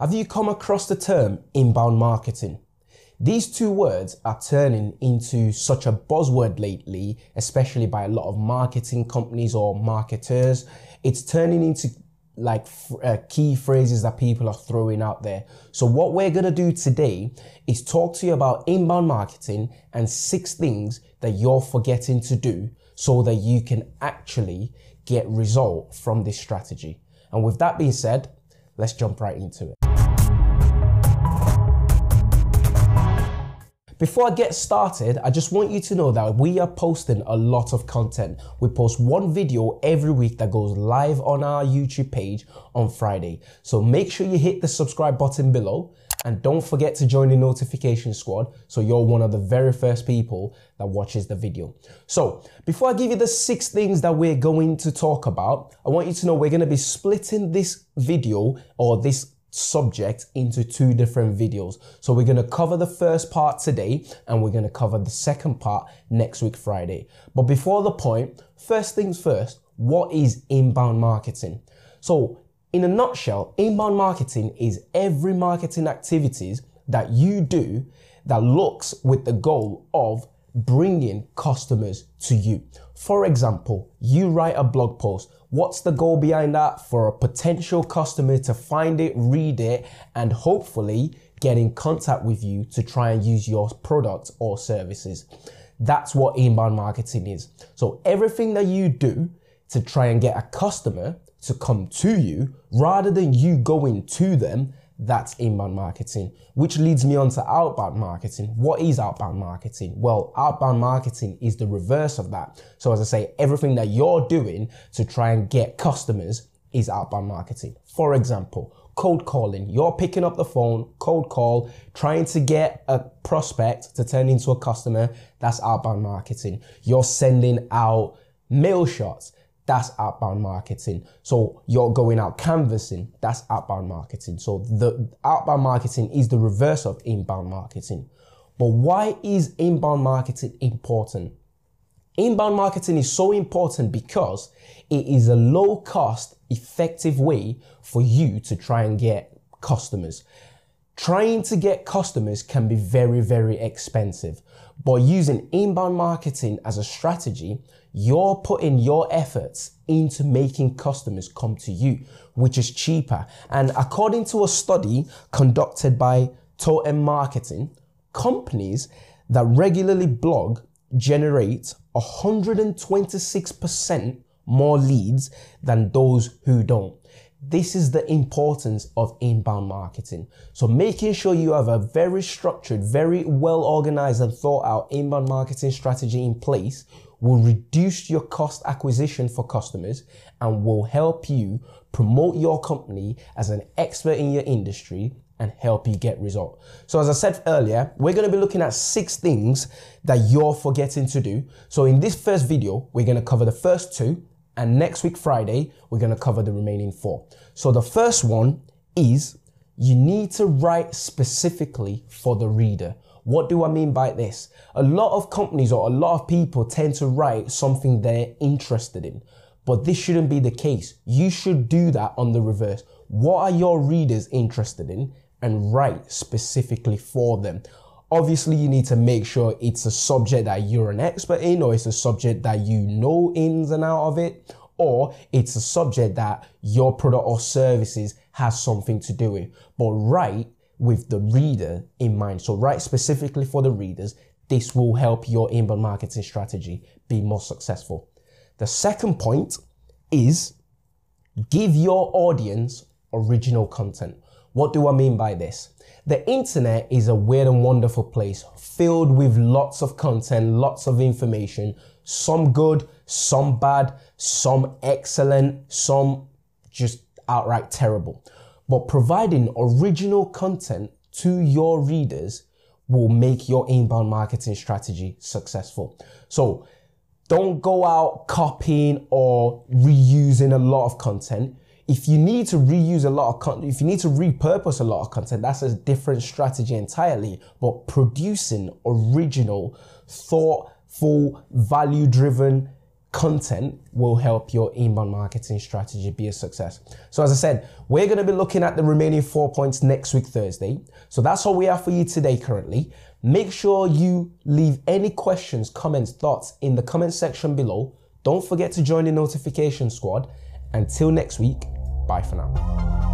Have you come across the term inbound marketing? These two words are turning into such a buzzword lately, especially by a lot of marketing companies or marketers. It's turning into like uh, key phrases that people are throwing out there. So what we're going to do today is talk to you about inbound marketing and six things that you're forgetting to do so that you can actually get result from this strategy. And with that being said, let's jump right into it. Before I get started, I just want you to know that we are posting a lot of content. We post one video every week that goes live on our YouTube page on Friday. So make sure you hit the subscribe button below and don't forget to join the notification squad so you're one of the very first people that watches the video. So before I give you the six things that we're going to talk about, I want you to know we're going to be splitting this video or this subject into two different videos. So we're going to cover the first part today and we're going to cover the second part next week Friday. But before the point, first things first, what is inbound marketing? So in a nutshell, inbound marketing is every marketing activities that you do that looks with the goal of bringing customers to you. For example, you write a blog post. What's the goal behind that? For a potential customer to find it, read it, and hopefully get in contact with you to try and use your products or services. That's what inbound marketing is. So everything that you do to try and get a customer to come to you rather than you going to them that's inbound marketing, which leads me on to outbound marketing. What is outbound marketing? Well, outbound marketing is the reverse of that. So as I say, everything that you're doing to try and get customers is outbound marketing. For example, cold calling. You're picking up the phone, cold call, trying to get a prospect to turn into a customer. That's outbound marketing. You're sending out mail shots that's outbound marketing. So you're going out canvassing, that's outbound marketing. So the outbound marketing is the reverse of inbound marketing. But why is inbound marketing important? Inbound marketing is so important because it is a low cost, effective way for you to try and get customers. Trying to get customers can be very, very expensive, but using inbound marketing as a strategy, you're putting your efforts into making customers come to you, which is cheaper. And according to a study conducted by Totem Marketing, companies that regularly blog generate 126% more leads than those who don't. This is the importance of inbound marketing. So making sure you have a very structured, very well organized and thought out inbound marketing strategy in place will reduce your cost acquisition for customers and will help you promote your company as an expert in your industry and help you get result. So as I said earlier, we're going to be looking at six things that you're forgetting to do. So in this first video, we're going to cover the first two and next week, Friday, we're going to cover the remaining four. So the first one is you need to write specifically for the reader. What do I mean by this? A lot of companies or a lot of people tend to write something they're interested in, but this shouldn't be the case. You should do that on the reverse. What are your readers interested in? And write specifically for them. Obviously, you need to make sure it's a subject that you're an expert in, or it's a subject that you know ins and out of it, or it's a subject that your product or services has something to do with. But write with the reader in mind. So write specifically for the readers. This will help your inbound marketing strategy be more successful. The second point is give your audience original content. What do I mean by this? The internet is a weird and wonderful place filled with lots of content, lots of information, some good, some bad, some excellent, some just outright terrible. But providing original content to your readers will make your inbound marketing strategy successful. So don't go out copying or reusing a lot of content if you need to reuse a lot of content, if you need to repurpose a lot of content, that's a different strategy entirely. But producing original, thoughtful, value driven content will help your inbound marketing strategy be a success. So as I said, we're going to be looking at the remaining four points next week, Thursday. So that's all we have for you today currently. Make sure you leave any questions, comments, thoughts in the comment section below. Don't forget to join the notification squad. Until next week, bye for now.